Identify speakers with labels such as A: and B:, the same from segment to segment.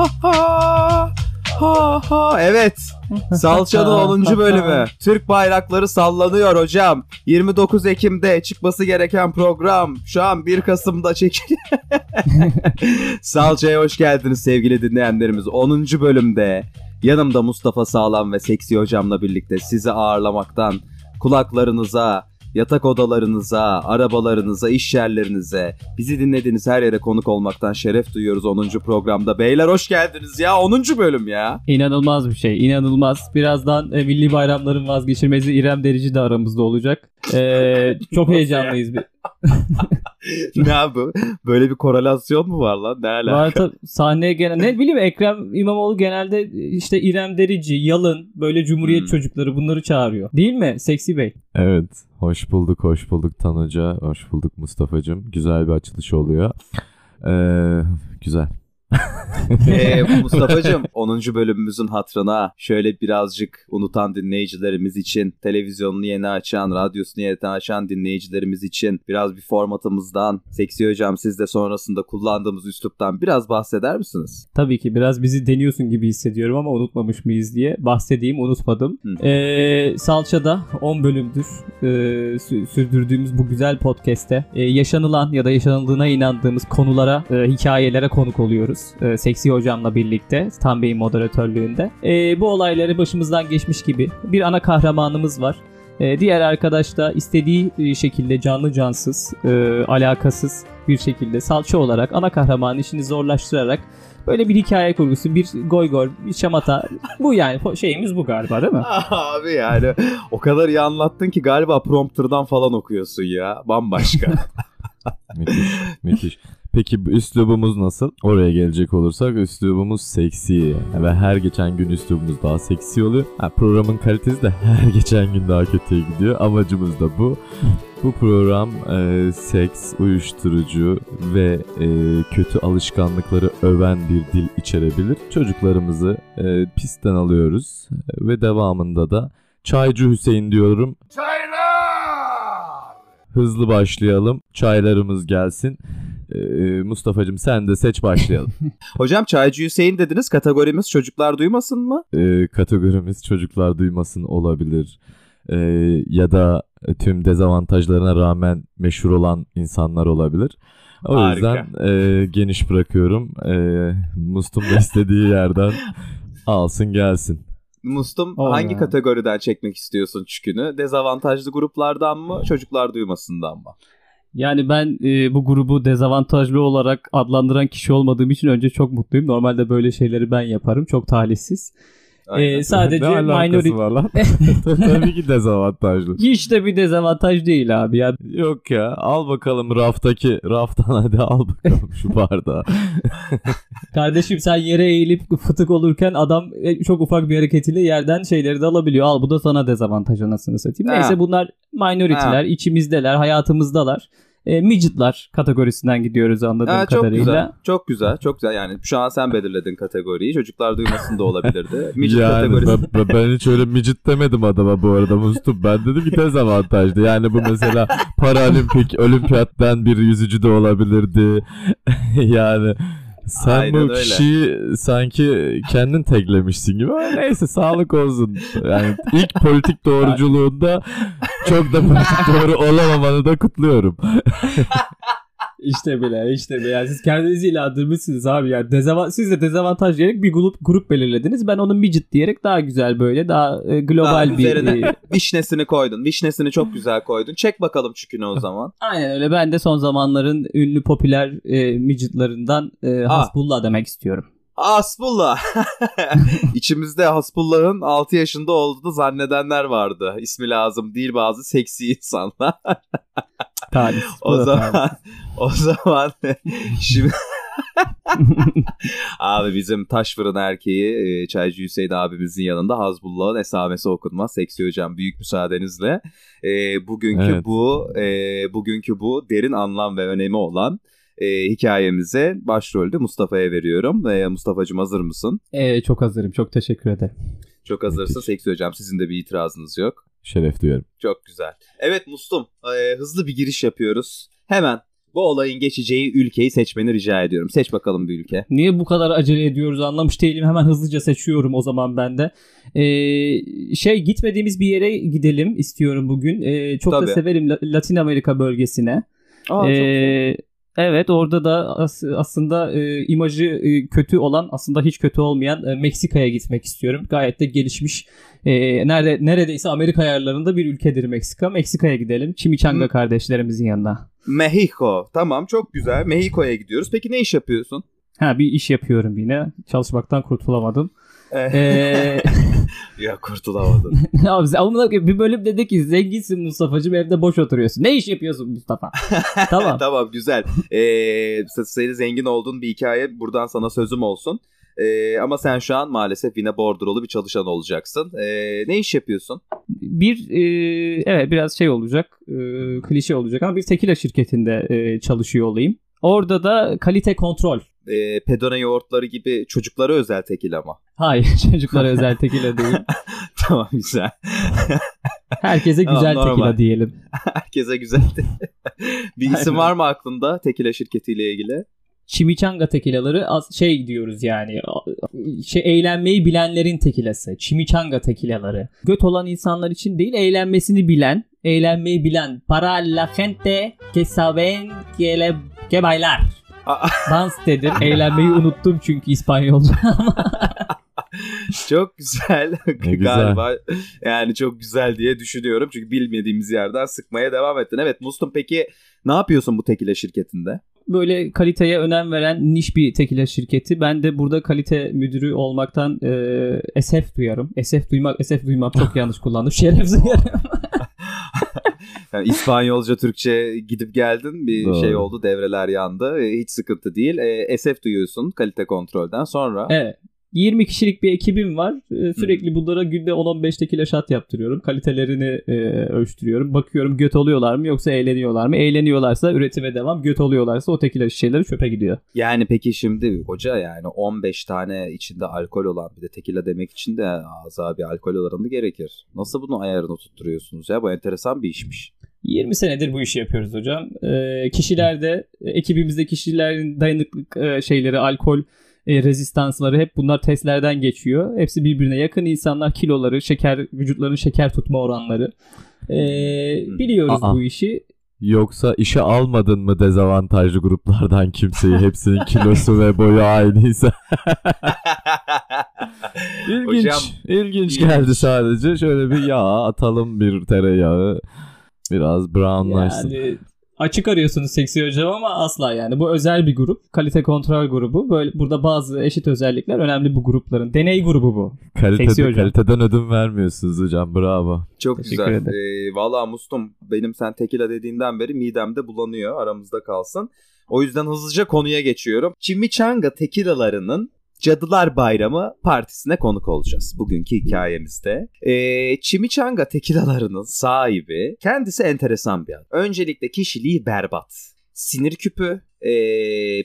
A: Ha ha. Ha ha. Evet. Salçanın 10. bölümü. Türk bayrakları sallanıyor hocam. 29 Ekim'de çıkması gereken program. Şu an 1 Kasım'da çek. Salçaya hoş geldiniz sevgili dinleyenlerimiz. 10. bölümde yanımda Mustafa Sağlam ve Seksi hocamla birlikte sizi ağırlamaktan kulaklarınıza, yatak odalarınıza, arabalarınıza, iş yerlerinize, bizi dinlediğiniz her yere konuk olmaktan şeref duyuyoruz 10. programda. Beyler hoş geldiniz ya 10. bölüm ya.
B: İnanılmaz bir şey, inanılmaz. Birazdan e, milli bayramların vazgeçilmezi İrem Derici de aramızda olacak. Ee, çok heyecanlıyız.
A: ne abi? Böyle bir korelasyon mu var lan? Ne alaka?
B: Var tabii sahneye gelen ne bileyim Ekrem İmamoğlu genelde işte İrem Derici, Yalın böyle Cumhuriyet
A: Hmm.
B: çocukları bunları çağırıyor. Değil mi Seksi Bey?
C: Evet. Hoş bulduk, hoş bulduk Tan Hoca. Hoş bulduk Mustafa'cığım. Güzel bir açılış oluyor. Ee, güzel.
A: Ee, Mustafa'cığım 10. bölümümüzün hatırına şöyle birazcık unutan dinleyicilerimiz için, televizyonunu yeni açan, radyosunu yeni açan dinleyicilerimiz için biraz bir formatımızdan, Seksi Hocam siz de sonrasında kullandığımız üsluptan biraz bahseder misiniz?
B: Tabii ki biraz bizi deniyorsun gibi hissediyorum ama unutmamış mıyız diye bahsedeyim unutmadım.
A: Hı.
B: Ee, Salça'da 10 bölümdür e, sü- sürdürdüğümüz bu güzel podcast'te e, yaşanılan ya da yaşanıldığına inandığımız konulara, e, hikayelere konuk oluyoruz. E, Seksi hocamla birlikte, Tan Bey'in moderatörlüğünde. E, bu olayları başımızdan geçmiş gibi bir ana kahramanımız var. E, diğer arkadaş da istediği e, şekilde canlı cansız, e, alakasız bir şekilde salça olarak ana kahramanın işini zorlaştırarak böyle bir hikaye kurgusu, bir goy goy, bir şamata. Bu yani şeyimiz bu galiba değil mi?
A: Abi yani o kadar iyi anlattın ki galiba prompterdan falan okuyorsun ya. Bambaşka.
C: Müthiş, müthiş. Peki bu üslubumuz nasıl? Oraya gelecek olursak üslubumuz seksi. Ve her geçen gün üslubumuz daha seksi oluyor. Ha, programın kalitesi de her geçen gün daha kötüye gidiyor. Amacımız da bu. Bu program e, seks, uyuşturucu ve e, kötü alışkanlıkları öven bir dil içerebilir. Çocuklarımızı e, pistten alıyoruz ve devamında da Çaycı Hüseyin diyorum. Hızlı başlayalım. Çaylarımız gelsin. Ee, Mustafa'cığım sen de seç başlayalım.
A: Hocam Çaycı Hüseyin dediniz kategorimiz çocuklar duymasın mı?
C: Ee, kategorimiz çocuklar duymasın olabilir. Ee, ya da tüm dezavantajlarına rağmen meşhur olan insanlar olabilir. O
A: Harika.
C: yüzden e, geniş bırakıyorum. E, Mustum da istediği yerden alsın gelsin.
A: Mustum
B: Oh
A: hangi kategoriden çekmek istiyorsun çükünü? Dezavantajlı gruplardan mı, çocuklar duymasından mı?
B: Yani ben e, bu grubu dezavantajlı olarak adlandıran kişi olmadığım için önce çok mutluyum. Normalde böyle şeyleri ben yaparım. Çok talihsiz.
A: Aynen.
B: E, sadece
C: ne
B: minority...
C: var lan? Tabii ki dezavantajlı.
B: Hiç de bir dezavantaj değil abi ya.
C: Yok ya al bakalım raftaki raftan hadi al bakalım şu bardağı.
B: Kardeşim sen yere eğilip fıtık olurken adam e, çok ufak bir hareketiyle yerden şeyleri de alabiliyor. Al bu da sana dezavantaj anasını satayım.
A: Ha.
B: Neyse bunlar minority'ler, içimizdeler, hayatımızdalar. E, midget'lar kategorisinden gidiyoruz anladığım
A: Ha, çok
B: kadarıyla.
A: güzel. Çok güzel. Çok güzel. Yani şu an sen belirledin kategoriyi. Çocuklar duymasın da olabilirdi. Midget
C: yani
A: kategorisi.
C: ben, ben- hiç öyle midget demedim adama bu arada Mustum. Ben dedim ki dezavantajlı. Yani bu mesela paralimpik, olimpiyattan bir yüzücü de olabilirdi. yani sen
A: Aynen
C: bu
A: öyle.
C: kişiyi sanki kendin teklemişsin gibi. Ama neyse sağlık olsun. Yani ilk politik doğruculuğunda çok da politik doğru olamamanı da kutluyorum.
B: İşte bile işte bile. Yani siz kendinizi ilandırmışsınız abi. Yani dezavant siz de dezavantaj diyerek bir grup grup belirlediniz. Ben onu midget diyerek daha güzel böyle daha e, global
A: Daha
B: bir...
A: üzerine
B: e,
A: vişnesini koydun. Vişnesini çok güzel koydun. Çek bakalım çükünü o zaman.
B: aynen öyle. Ben de son zamanların ünlü popüler e, midgetlarından e,
A: Ah.
B: Hasbullah demek istiyorum.
A: Hasbullah. İçimizde Hasbullah'ın 6 yaşında olduğunu zannedenler vardı. İsmi lazım değil bazı seksi insanlar.
B: Talih.
A: O zaman
B: talih.
A: o zaman şimdi abi bizim taş fırın erkeği e, Çaycı Hüseyin abimizin yanında Hazbullah'ın esamesi okunmaz. Seksi hocam büyük müsaadenizle. E, bugünkü
C: Evet.
A: bu e, bugünkü bu derin anlam ve önemi olan e, hikayemize başrolde Mustafa'ya veriyorum. E, Mustafa'cığım hazır mısın?
B: E, çok hazırım. Çok teşekkür ederim.
A: Çok hazırsın. Seksi hocam sizin de bir itirazınız yok.
C: Şeref duyarım.
A: Çok güzel. Evet Mustum, e, hızlı bir giriş yapıyoruz. Hemen Bu olayın geçeceği ülkeyi seçmeni rica ediyorum. Seç bakalım bir ülke.
B: Niye bu kadar acele ediyoruz anlamış değilim. Hemen hızlıca seçiyorum o zaman ben de. Ee, şey gitmediğimiz bir yere gidelim istiyorum bugün. Ee, çok
A: Tabii.
B: da severim La- Latin Amerika bölgesine.
A: Aa, çok
B: Ee, evet orada da as- aslında e, imajı e, kötü olan aslında hiç kötü olmayan e, Meksika'ya gitmek istiyorum. Gayet de gelişmiş. E, nerede neredeyse Amerika ayarlarında bir ülkedir Meksika. Meksika'ya gidelim. Chimichanga
A: Hı.
B: kardeşlerimizin yanına.
A: Mexico. Tamam çok güzel. Mexico'ya gidiyoruz. Peki ne iş yapıyorsun?
B: Ha bir iş yapıyorum yine. Çalışmaktan kurtulamadım. Ee,
A: ya kurtulamadın.
B: abi sen- amına bir bölüm dedi ki zenginsin Mustafa'cığım evde boş oturuyorsun. Ne iş yapıyorsun Mustafa? tamam.
A: tamam güzel. Ee, senin zengin olduğun bir hikaye buradan sana sözüm olsun. Ee, ama sen şu an maalesef yine bordrolu bir çalışan olacaksın. Ee, ne iş yapıyorsun?
B: Bir e, evet biraz şey olacak. e, klişe olacak ama bir tekila şirketinde e, çalışıyor olayım. Orada da kalite kontrol.
A: Ee, pedone yoğurtları gibi çocuklara özel tekil ama.
B: Hayır çocuklara özel tekila değil.
A: tamam güzel.
B: Herkese
A: Tamam,
B: güzel
A: normal.
B: tekila diyelim.
A: Herkese güzeldi. bir isim var mı aklında tekila şirketiyle ilgili?
B: Chimichanga tekilaları şey diyoruz yani şey eğlenmeyi bilenlerin tekilası. Chimichanga tekilaları. Göt olan insanlar için değil eğlenmesini bilen, eğlenmeyi bilen. Para la gente que saben que, le, que bailar.
A: Aa.
B: Dans dedim. Eğlenmeyi unuttum çünkü İspanyolca.
A: Çok güzel.
C: güzel.
A: Galiba yani çok güzel diye düşünüyorum. Çünkü bilmediğimiz yerden sıkmaya devam ettin. Evet Mustum peki ne yapıyorsun bu tekila şirketinde?
B: Böyle kaliteye önem veren niş bir tekila şirketi. Ben de burada kalite müdürü olmaktan e, esef duyarım. Esef duymak, esef duymak çok yanlış kullandım. Şeref duyarım.
A: Yani İspanyolca, Türkçe gidip geldin bir
C: Doğru.
A: şey oldu devreler yandı. E, Hiç sıkıntı değil. E, SF duyuyorsun kalite kontrolden sonra.
B: Evet. 20 kişilik bir ekibim var. Ee, Sürekli bunlara günde 10-15 tekila şat yaptırıyorum. Kalitelerini e, ölçtürüyorum. Bakıyorum göt oluyorlar mı yoksa eğleniyorlar mı? Eğleniyorlarsa üretime devam. Göt oluyorlarsa o tekila şişeleri çöpe gidiyor.
A: Yani peki şimdi hoca yani 15 tane içinde alkol olan bir de tekila demek için de az bir alkol oranı gerekir. Nasıl bunu ayarını tutturuyorsunuz ya? Bu enteresan bir işmiş.
B: 20 senedir bu işi yapıyoruz hocam. Ee, kişilerde, ekibimizde kişilerin dayanıklık e, şeyleri, alkol e, rezistansları hep bunlar testlerden geçiyor. Hepsi birbirine yakın insanlar. Kiloları, şeker, vücutlarının şeker tutma oranları. Ee, biliyoruz
C: Aa.
B: bu işi.
C: Yoksa işe almadın mı dezavantajlı gruplardan kimseyi hepsinin kilosu ve boyu aynıysa? İlginç.
A: Hocam,
C: ilginç
A: ilginç.
C: geldi sadece. Şöyle bir yağ atalım bir tereyağı. Biraz brownlaşsın.
B: Yani açık arıyorsunuz seksi hocam ama asla yani. Bu özel bir grup. Kalite kontrol grubu. Böyle burada bazı eşit özellikler önemli bu grupların. Deney grubu bu. seksi
C: Kalitede,
B: hocam.
C: kaliteden ödün vermiyorsunuz hocam. Bravo.
A: Çok
B: Teşekkür
A: güzel.
B: ederim.
A: Ee, Valla Mustum benim sen tekila dediğinden beri midemde bulanıyor aramızda kalsın. O yüzden hızlıca konuya geçiyorum. Chimichanga tekilalarının Cadılar Bayramı partisine konuk olacağız bugünkü hikayemizde. Ee, Chimichanga tekilalarının sahibi kendisi enteresan bir adam. Öncelikle kişiliği berbat. Sinir küpü, ee,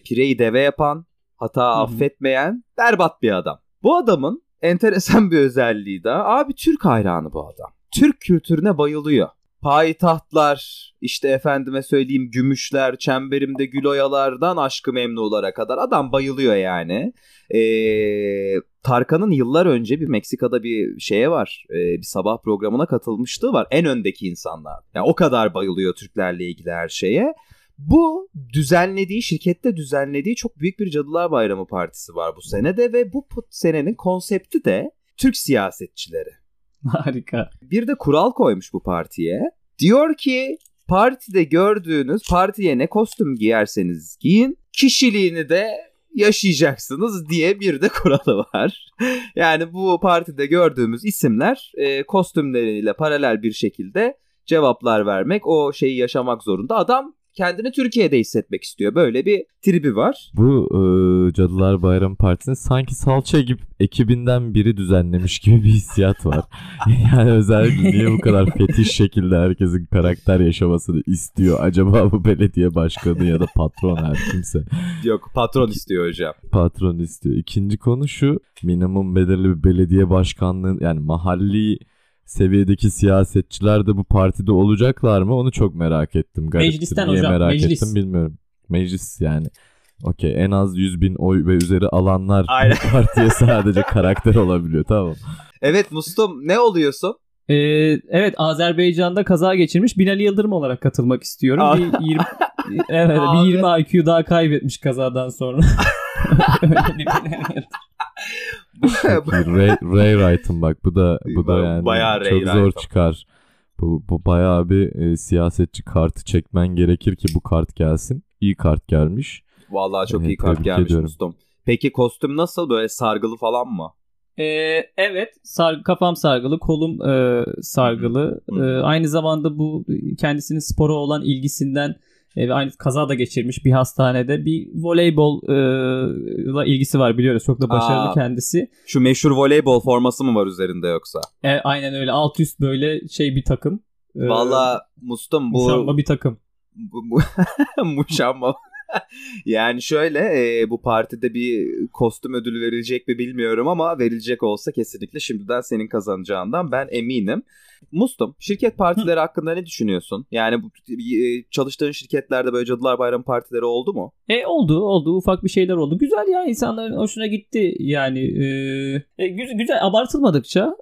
A: pireyi deve yapan, hata
B: hı.
A: affetmeyen berbat bir adam. Bu adamın enteresan bir özelliği de abi Türk hayranı bu adam. Türk kültürüne bayılıyor. Payitahtlar, işte efendime söyleyeyim gümüşler, çemberimde gül oyalardan aşkı memnulara kadar adam bayılıyor yani. Ee, Tarkan'ın yıllar önce bir Meksika'da bir şeye var. ee, bir sabah programına katılmışlığı var. En öndeki insanlar. Yani o kadar bayılıyor Türklerle ilgili her şeye. Bu düzenlediği, şirkette düzenlediği çok büyük bir Cadılar Bayramı partisi var bu senede ve bu senenin konsepti de Türk siyasetçileri.
B: Harika.
A: Bir de kural koymuş bu partiye. Diyor ki partide gördüğünüz partiye ne kostüm giyerseniz giyin kişiliğini de yaşayacaksınız diye bir de kuralı var. Yani bu partide gördüğümüz isimler e, kostümleriyle paralel bir şekilde cevaplar vermek, o şeyi yaşamak zorunda. Adam kendini Türkiye'de hissetmek istiyor. Böyle bir tribi var.
C: Bu e, Cadılar Bayramı Partisi'nin sanki salça gibi ekibinden biri düzenlemiş gibi bir hissiyat var. yani özellikle niye bu kadar fetiş şekilde herkesin karakter yaşamasını istiyor? Acaba bu belediye başkanı ya da patron her kimse
A: Yok patron istiyor hocam.
C: patron istiyor. İkinci konu şu minimum belirli bir belediye başkanlığı yani mahalli seviyedeki siyasetçiler de bu partide olacaklar mı? Onu çok merak ettim. Gariptir.
B: Meclisten
C: Niye
B: hocam,
C: merak
B: meclis.
C: ettim bilmiyorum. meclis yani. Okey en az 100 bin oy ve üzeri alanlar
A: Aynen.
C: partiye sadece karakter olabiliyor tamam.
A: Evet Mustum ne oluyorsun?
B: Ee, evet Azerbaycan'da kaza geçirmiş Binali Yıldırım olarak katılmak istiyorum.
A: Abi.
B: Bir 20 evet
A: Abi.
B: bir 20 IQ daha kaybetmiş kazadan sonra. Öyle bir Binali Yıldırım.
C: Ray, Ray Wright'ın bak bu da bu da yani
A: bayağı Ray
C: çok zor
A: Wright'ın.
C: çıkar. Bu, bu bayağı bir e, siyasetçi kartı çekmen gerekir ki bu kart gelsin. İyi kart gelmiş.
A: Vallahi çok
C: Evet,
A: iyi kart gelmiş
C: ediyorum.
A: Mustum. Peki kostüm nasıl? Böyle sargılı falan mı?
B: Ee, evet sar, kafam sargılı kolum e, sargılı
A: Hı hı.
B: Ee, aynı zamanda bu kendisinin spora olan ilgisinden e, ve aynı kaza da geçirmiş bir hastanede bir voleybol e, ilgisi var biliyoruz çok da başarılı
A: Aa.
B: kendisi
A: Şu meşhur voleybol forması mı var üzerinde yoksa?
B: E, aynen öyle alt üst böyle şey bir takım Ee,
A: Vallahi Mustum bu
B: muşamba bir takım
A: muşamba. yani şöyle e, bu partide bir kostüm ödülü verilecek mi bilmiyorum ama verilecek olsa kesinlikle şimdiden senin kazanacağından ben eminim. Mustum, şirket partileri hakkında ne düşünüyorsun? Yani bu e, çalıştığın şirketlerde böyle Cadılar Bayramı partileri oldu mu?
B: E oldu oldu ufak bir şeyler oldu. Güzel ya insanların hoşuna gitti yani. E, e, güzel, güzel abartılmadıkça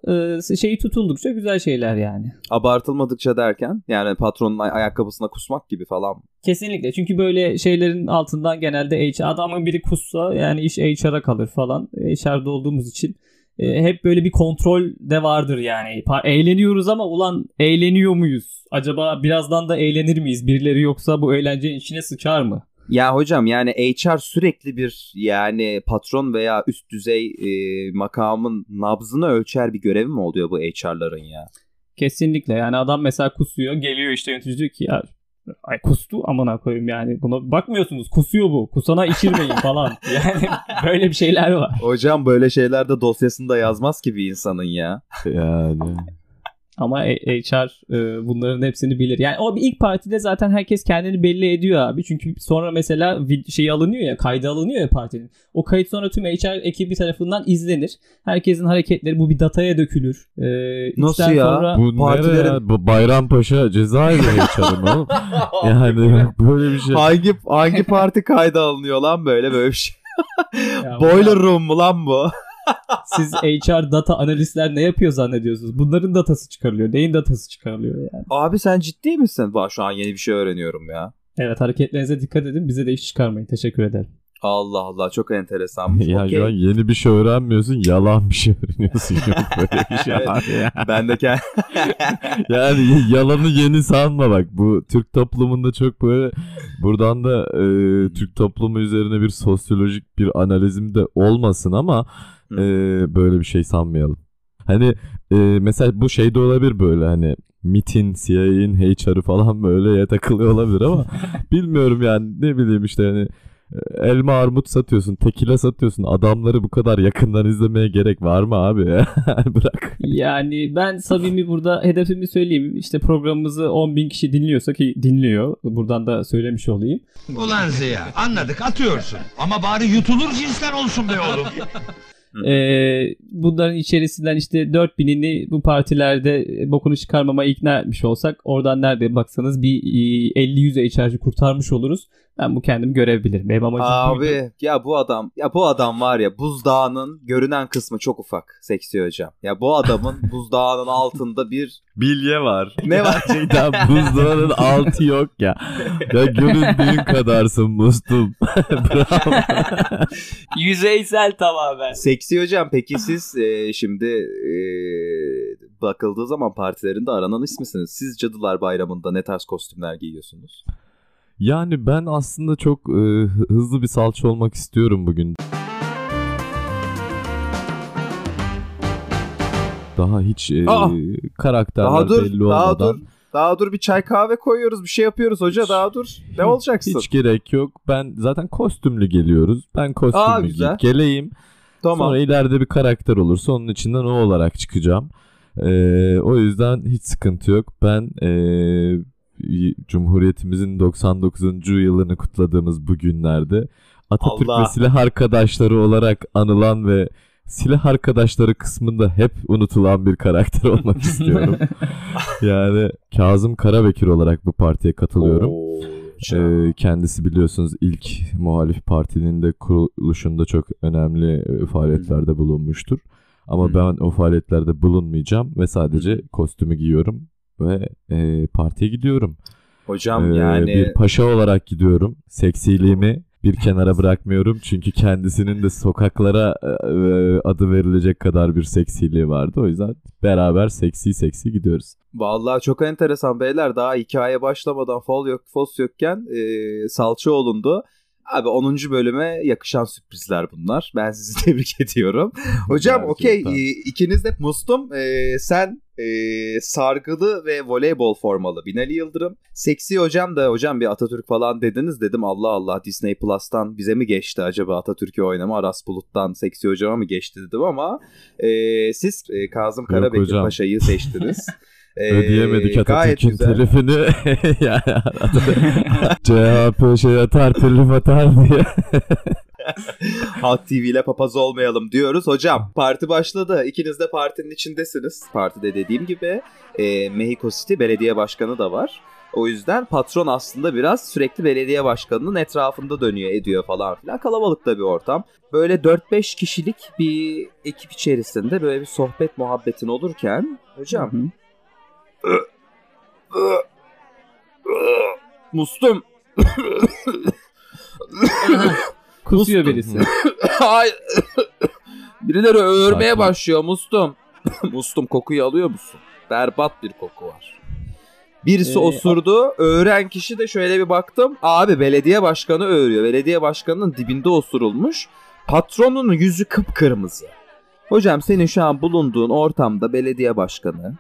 B: e, şeyi tutuldukça güzel şeyler yani.
A: Abartılmadıkça derken yani patronun ay- ayakkabısına kusmak gibi falan?
B: Kesinlikle çünkü böyle şeylerin altından genelde HR adamın biri kussa yani iş HR'a kalır falan. HR'da olduğumuz için e, hep böyle bir kontrol de vardır yani. Eğleniyoruz ama ulan eğleniyor muyuz? Acaba birazdan da eğlenir miyiz? Birileri yoksa bu eğlencenin içine sıçar mı?
A: Ya hocam yani HR sürekli bir yani patron veya üst düzey e, makamın nabzını ölçer bir görevi mi oluyor bu HR'ların ya?
B: Kesinlikle yani adam mesela kusuyor geliyor işte yönetici diyor ki ya ay kustu amına koyayım yani. Buna bakmıyorsunuz. Kusuyor bu. Kusana içirmeyin falan. Yani böyle bir şeyler var.
A: Hocam böyle şeylerde dosyasında yazmaz ki bir insanın ya.
C: Yani
B: Ama E- HR e, bunların hepsini bilir. Yani o ilk partide zaten herkes kendini belli ediyor abi. Çünkü sonra mesela şey alınıyor ya, kayda alınıyor ya partinin. O kayıt sonra tüm HR ekibi tarafından izlenir. Herkesin hareketleri bu bir dataya dökülür. Ee,
A: Nasıl ya?
B: Sonra,
C: bu
A: Partilerin-
C: nere ya? Bu Bayrampaşa cezaevi HR'ım oğlum. Yani böyle bir şey.
A: hangi hangi parti kayda alınıyor lan böyle böyle bir şey? Boiler room mu lan bu?
B: Siz HR data analistler ne yapıyor zannediyorsunuz? Bunların datası çıkarılıyor. Neyin datası çıkarılıyor yani?
A: Abi sen ciddi misin? Bak şu an yeni bir şey öğreniyorum ya.
B: Evet hareketlerinize dikkat edin. Bize de iş çıkarmayın. Teşekkür ederim.
A: Allah Allah çok enteresanmış.
C: Ya
A: Okey.
C: şu an yeni bir şey öğrenmiyorsun, yalan bir şey öğreniyorsun. Yok böyle bir şey
A: Evet.
C: abi ya.
A: Ben de kend-
C: Yani yalanı yeni sanma bak. Bu Türk toplumunda çok böyle buradan da e, Türk toplumu üzerine bir sosyolojik bir analizim de olmasın ama. E, böyle bir şey sanmayalım. Hani e, mesela bu şey de olabilir böyle hani MIT'in, CIA'in HR'ı falan böyle ya takılıyor olabilir ama bilmiyorum yani ne bileyim işte hani elma armut satıyorsun, tekila satıyorsun. Adamları bu kadar yakından izlemeye gerek var mı abi? Bırak.
B: Yani ben samimi burada hedefimi söyleyeyim. İşte programımızı 10 bin kişi dinliyorsa ki dinliyor. Buradan da söylemiş olayım.
D: Ulan Ziya anladık atıyorsun. Ama bari yutulur cinsten olsun be oğlum.
B: Ee, bunların içerisinden işte 4000'ini bu partilerde bokunu çıkarmama ikna etmiş olsak oradan nerede baksanız bir e, 50-100 HR'cı kurtarmış oluruz. Ben bu kendim görev bilirim. Benim amacım buydu.
A: Abi ya bu adam ya bu adam var ya buzdağının görünen kısmı çok ufak seksi hocam. Ya bu adamın buzdağının altında bir
C: Bilye var.
A: ne var?
C: Gerçekten buzdağının altı yok ya. Ya göründüğün kadarsın mustum. Bravo.
B: Yüzeysel tamamen.
A: Seksi hocam peki siz e, şimdi e, bakıldığı zaman partilerinde aranan ismisiniz. Siz Cadılar Bayramı'nda ne tarz kostümler giyiyorsunuz?
C: Yani ben aslında çok e, hı- hızlı bir salça olmak istiyorum bugün. Daha hiç e,
A: Aa!
C: karakterler
A: Daha dur,
C: belli
A: daha
C: olmadan.
A: dur. Daha dur bir çay kahve koyuyoruz bir şey yapıyoruz hoca daha dur. Ne olacaksın?
C: Hiç gerek yok. Ben zaten kostümlü geliyoruz. Ben kostümlü
A: Aa, güzel.
C: geleyim.
A: Tamam.
C: Sonra ileride bir karakter olursa onun içinden o olarak çıkacağım. Ee, o yüzden hiç sıkıntı yok. Ben ee, Cumhuriyetimizin 99. yılını kutladığımız bu günlerde Atatürk
A: Allah.
C: ve silah arkadaşları olarak anılan ve silah arkadaşları kısmında hep unutulan bir karakter olmak istiyorum. yani Kazım Karabekir olarak bu partiye katılıyorum.
A: Oo.
C: Ee, kendisi biliyorsunuz ilk muhalif partinin de kuruluşunda çok önemli e, faaliyetlerde bulunmuştur. Ama ben o faaliyetlerde bulunmayacağım ve sadece kostümü giyiyorum ve e, partiye gidiyorum.
A: Hocam
C: Ee,
A: yani
C: bir paşa olarak gidiyorum. Seksiliğimi bir kenara bırakmıyorum çünkü kendisinin de sokaklara e, adı verilecek kadar bir seksiliği vardı. O yüzden beraber seksi seksi gidiyoruz.
A: Vallahi çok enteresan beyler. Daha hikaye başlamadan fol yok, fos yokken e, salça olundu. Abi 10. bölüme yakışan sürprizler bunlar. Ben sizi tebrik ediyorum. Hocam okey e, ikiniz de mustum. E, sen e, sargılı ve voleybol formalı Binali Yıldırım. Seksi hocam da hocam bir Atatürk falan dediniz. Dedim Allah Allah Disney Plus'tan bize mi geçti acaba Atatürk'ü oynama? Aras Bulut'tan seksi hocama mı geçti dedim ama e, siz e, Kazım Karabekir. Paşa'yı seçtiniz. E,
C: Ödeyemedik Atatürk'ün telifini. CHP şey atar telif atar diye.
A: Halk TV ile papaz olmayalım diyoruz. Hocam parti başladı. İkiniz de partinin içindesiniz. Partide dediğim gibi e, Mexico City belediye başkanı da var. O yüzden patron aslında biraz sürekli belediye başkanının etrafında dönüyor ediyor falan filan. Kalabalık da bir ortam. Böyle 4-5 kişilik bir ekip içerisinde böyle bir sohbet muhabbetin olurken hocam
B: Hı hı.
A: Mustum
B: Kusuyor birisi.
A: Hayır. Birileri öğürmeye
C: Sakin.
A: başlıyor Mustum. Mustum kokuyu alıyor musun? Berbat bir koku var. Birisi
B: Ee,
A: osurdu. Öğren kişi de şöyle bir baktım. Abi belediye başkanı öğürüyor. Belediye başkanının dibinde osurulmuş. Patronun yüzü kıpkırmızı. Hocam senin şu an bulunduğun ortamda belediye başkanı,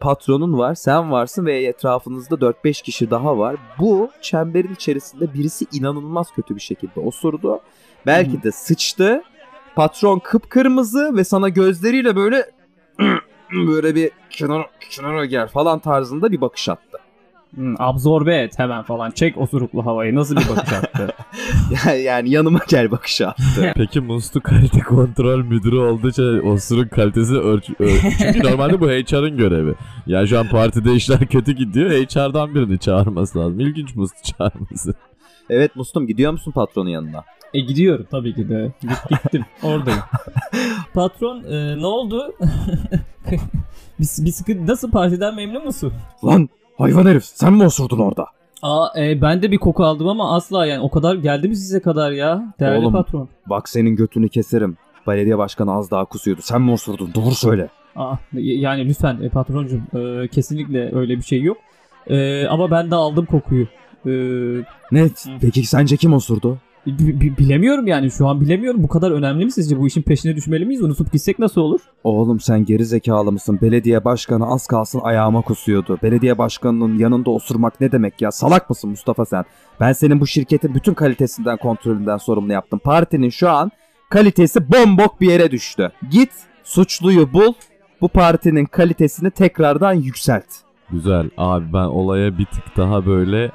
A: patronun var, sen varsın ve etrafınızda 4-5 kişi daha var. Bu çemberin içerisinde birisi inanılmaz kötü bir şekilde osurdu. Belki de sıçtı. Patron kıpkırmızı ve sana gözleriyle böyle böyle bir kenara, kenara gel falan tarzında bir bakış attı.
B: Hı, absorbe et hemen falan. Çek osuruklu havayı. Nasıl bir bakış attı?
A: Yani, yani yanıma gel bakışı attı.
C: Peki Mustu kalite kontrol müdürü olduğu için osurun kalitesi ölç... ö- Çünkü normalde bu HR'ın görevi. Ya şu an partide işler kötü gidiyor. HR'dan birini çağırması lazım. İlginç Mustu çağırması.
A: evet Mustum gidiyor musun patronun yanına?
B: E gidiyorum tabii ki de. Git, gittim. Oradayım. Patron e, ne oldu? bir, bir sıkıntı nasıl partiden memnun musun?
A: Lan hayvan herif sen mi osurdun orada?
B: Aa e, ben de bir koku aldım ama asla yani o kadar geldi mi size kadar ya değerli
A: Oğlum.
B: patron?
A: Bak senin götünü keserim. Belediye başkanı az daha kusuyordu. Sen mi osurdun? Doğru söyle.
B: Aa, yani lütfen e, patroncum e, kesinlikle öyle bir şey yok. E, ama ben de aldım kokuyu. E,
A: Ne? Peki sence kim osurdu?
B: Bi- bi- bilemiyorum yani şu an bilemiyorum. Bu kadar önemli mi sizce? Bu işin peşine düşmeli miyiz? Unutup gitsek nasıl olur?
A: Oğlum sen geri zekalı mısın? Belediye başkanı az kalsın ayağıma kusuyordu. Belediye başkanının yanında osurmak ne demek ya? Salak mısın Mustafa sen? Ben senin bu şirketin bütün kalitesinden kontrolünden sorumlu yaptım. Partinin şu an kalitesi bombok bir yere düştü. Git suçluyu bul. Bu partinin kalitesini tekrardan yükselt.
C: Güzel. Abi ben olaya bir tık daha böyle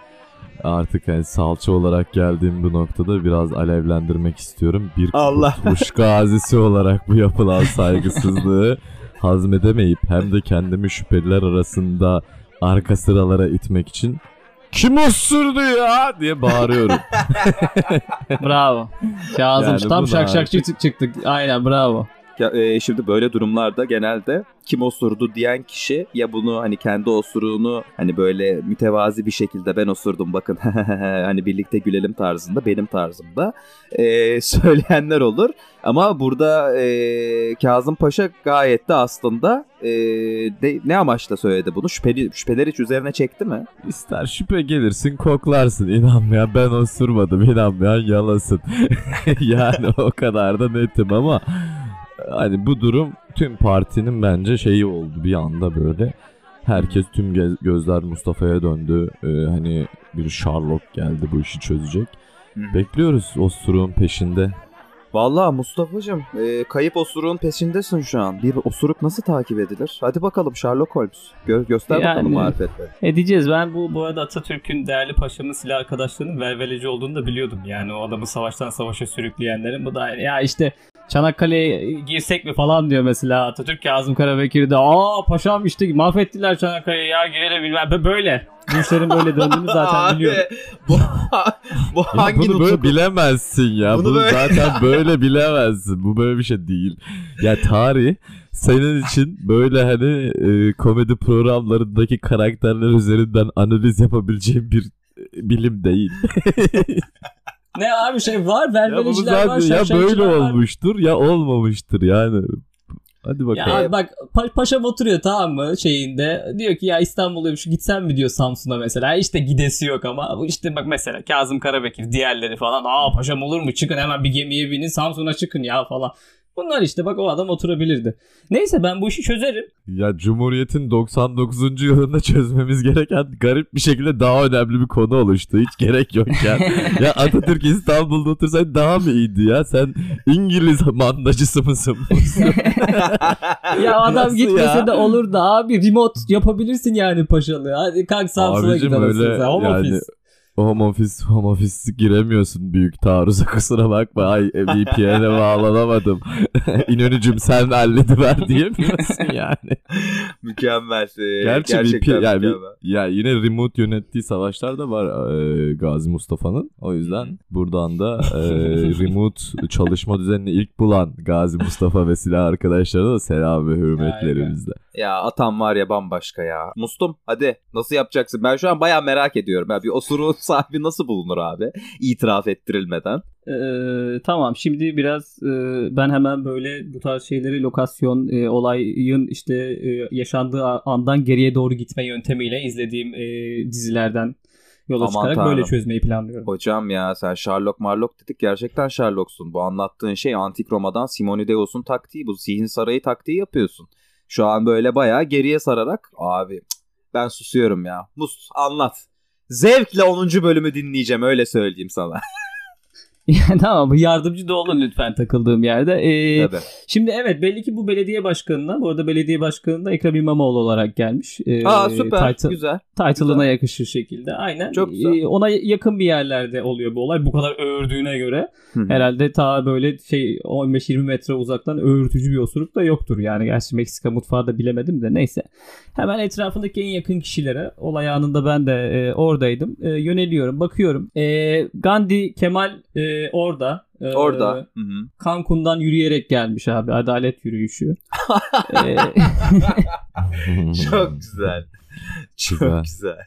C: artık hani salça olarak geldiğim bu noktada biraz alevlendirmek istiyorum. Bir
A: Allah.
C: kurtuluş gazisi olarak bu yapılan saygısızlığı hazmedemeyip hem de kendimi şüpheliler arasında arka sıralara itmek için kim osurdu ya diye bağırıyorum.
B: Bravo. Kazım
C: Yani
B: tam
C: bu
B: şak
C: da
B: şak çık çıktık. Aynen bravo.
A: Ya, e, şimdi böyle durumlarda genelde kim osurdu diyen kişi ya bunu hani kendi osuruğunu hani böyle mütevazi bir şekilde ben osurdum bakın hani birlikte gülelim tarzında benim tarzımda e, söyleyenler olur. Ama burada e, Kazım Paşa gayet de aslında e, de, ne amaçla söyledi bunu? Şüpheli, şüpheler hiç üzerine çekti mi?
C: İster şüphe gelirsin koklarsın. İnanmayan ben osurmadım. İnanmayan yalasın. yani o kadar da netim ama hani bu durum tüm partinin bence şeyi oldu bir anda böyle. Herkes tüm gez- gözler Mustafa'ya döndü. Ee, hani bir Sherlock geldi bu işi çözecek. Bekliyoruz osuruğun peşinde.
A: Vallahi Mustafa'cığım e, kayıp osuruğun peşindesin şu an. Bir osuruk nasıl takip edilir? Hadi bakalım Sherlock Holmes. Gö- göster bakalım
B: Yani-
A: marifetleri.
B: Edeceğiz. Ben bu bu arada Atatürk'ün değerli paşamın silah arkadaşlarının velveleci olduğunu da biliyordum. Yani o adamı savaştan savaşa sürükleyenlerin bu da ya işte Çanakkale'ye girsek mi falan diyor mesela Atatürk Kazım Karabekir de aa paşam işte mahvettiler Çanakkale'yi ya girelim bilmem Bö- böyle. Bu işlerin böyle döndüğünü zaten
A: Abi,
B: biliyorum.
A: bu, bu
C: Ya
A: hangi
C: bunu böyle
A: nutuk?
C: bilemezsin ya.
A: Bunu
C: Bunu,
A: böyle-
C: zaten böyle bilemezsin. Bu böyle bir şey değil. Ya tarih senin için böyle hani e, komedi programlarındaki karakterler üzerinden analiz yapabileceğin bir e, bilim değil.
B: Ne abi şey var
C: ya bunu
B: velveleciler var
C: ya
B: şarşafçılar
C: böyle
B: var.
C: olmuştur ya olmamıştır yani. Hadi
B: Ya
C: bakalım.
B: abi bak pa- paşam oturuyor tamam mı şeyinde diyor ki ya İstanbul'daymış gitsem mi diyor Samsun'a mesela işte gidesi yok ama işte bak mesela Kazım Karabekir diğerleri falan aa paşam olur mu çıkın hemen bir gemiye binin Samsun'a çıkın ya falan. Bunlar işte bak o adam oturabilirdi. Neyse ben bu işi çözerim.
C: Ya Cumhuriyet'in 99. yılında çözmemiz gereken garip bir şekilde daha önemli bir konu oluştu. Hiç gerek yokken. ya Atatürk İstanbul'da otursaydı daha mı iyiydi ya? Sen İngiliz mandacısı mısın?
B: Ya adam
C: Nasıl
B: gitmese
C: ya?
B: de olur da abi remote yapabilirsin yani paşalı. Hadi kalk Samsun'a
C: Abicim
B: gidersin.
C: öyle
B: sen, home
C: yani
B: office.
C: Home office, home office giremiyorsun büyük taarruza kusura bakma. Ay VPN'e bağlanamadım. İnönücüm sen hallediver diyemiyorsun yani.
A: Mükemmel. Ee,
C: Gerçi
A: Gerçekten
C: VPN, yani,
A: mükemmel.
C: ya yine remote yönettiği savaşlar da var e, Gazi Mustafa'nın. O yüzden buradan da e, remote çalışma düzenini ilk bulan Gazi Mustafa ve silah arkadaşlarına da selam ve hürmetlerimizle.
A: Ya atam var ya bambaşka ya. Mustum hadi nasıl yapacaksın? Ben şu an baya merak ediyorum. Ya bir osuruğun sahibi nasıl bulunur abi? İtiraf ettirilmeden.
B: Ee, tamam şimdi biraz e, ben hemen böyle bu tarz şeyleri lokasyon e, olayın işte e, yaşandığı andan geriye doğru gitme yöntemiyle izlediğim e, dizilerden yola
A: Aman
B: çıkarak
A: tanrım.
B: böyle çözmeyi planlıyorum.
A: Hocam ya sen Sherlock Marlock dedik gerçekten Sherlock'sun. Bu anlattığın şey Antik Roma'dan Simonideus'un taktiği. Bu zihin sarayı taktiği yapıyorsun. Şu an böyle bayağı geriye sararak abi ben susuyorum ya. Must anlat. Zevkle 10. bölümü dinleyeceğim öyle söyleyeyim sana.
B: tamam bu yardımcı da olun lütfen takıldığım yerde. Ee,
A: Tabii.
B: Şimdi evet belli ki bu belediye başkanına bu arada belediye başkanı da Ekrem İmamoğlu olarak gelmiş. Ee,
A: Aa süper
B: title-
A: güzel.
B: title'ına
A: Güzel.
B: yakışır şekilde. Aynen.
A: Çok güzel.
B: Ee, ona yakın bir yerlerde oluyor bu olay. Bu kadar öğürdüğüne göre
A: Hı hı.
B: herhalde ta böyle şey 15-20 metre uzaktan öğürtücü bir osuruk da yoktur yani. Gerçi Meksika mutfağı da bilemedim de neyse. Hemen etrafındaki en yakın kişilere olay anında ben de e, oradaydım. E, yöneliyorum, bakıyorum. E, Gandhi Kemal e, orada. E,
A: Orada. Hı hı.
B: Cancun'dan yürüyerek gelmiş abi. Adalet yürüyüşü. E,
A: Çok güzel. Çok
C: Güzel.
A: güzel.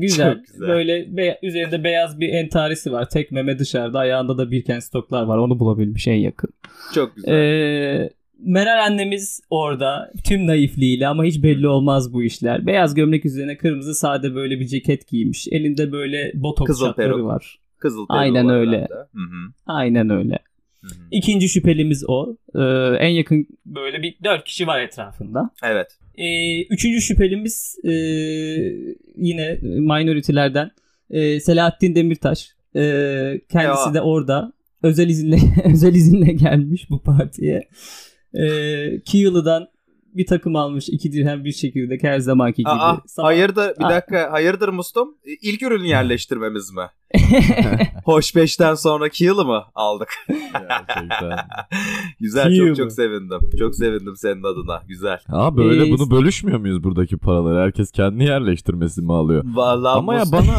B: Güzel.
A: Çok güzel.
B: Böyle be- üzerinde beyaz bir entarisi var. Tek meme dışarıda. Ayağında da Birkenstocklar var. Onu bulabilmiş en yakın.
A: Çok güzel.
B: Ee, Meral annemiz orada tüm naifliğiyle ama hiç belli olmaz bu işler. Beyaz gömlek üzerine kırmızı sade böyle bir ceket giymiş. Elinde böyle botoks
A: Kızıl
B: şatları
A: peruk.
B: var.
A: Kızıl peruğu
B: aynen öyle.
A: herhalde. Hı hı.
B: Aynen öyle.
A: Hı hı.
B: İkinci şüphelimiz o. Ee, en yakın böyle bir dört kişi var etrafında.
A: Evet.
B: Ee, üçüncü şüphelimiz e, yine minority'lerden e, Selahattin Demirtaş. Ee, kendisi
A: Ya.
B: de orada özel izinle özel izinle gelmiş bu partiye. Ee, Kiyalı'dan bir takım almış iki dirhem bir çekirdek her zamanki gibi.
A: Aa,
B: Sabah-
A: hayırdır bir
B: Aa.
A: dakika hayırdır Mustum? İlk ürün yerleştirmemiz mi? Hoş beşten sonraki yılı mı aldık?
C: Gerçekten.
A: Güzel
B: İyi
A: çok
B: mi?
A: çok sevindim. Çok sevindim senin adına. Güzel.
C: Aa böyle
B: Ee,
C: bunu bölüşmüyor muyuz buradaki paraları? Herkes kendi yerleştirmesi mi alıyor?
A: Vallahi
C: Ama ya bana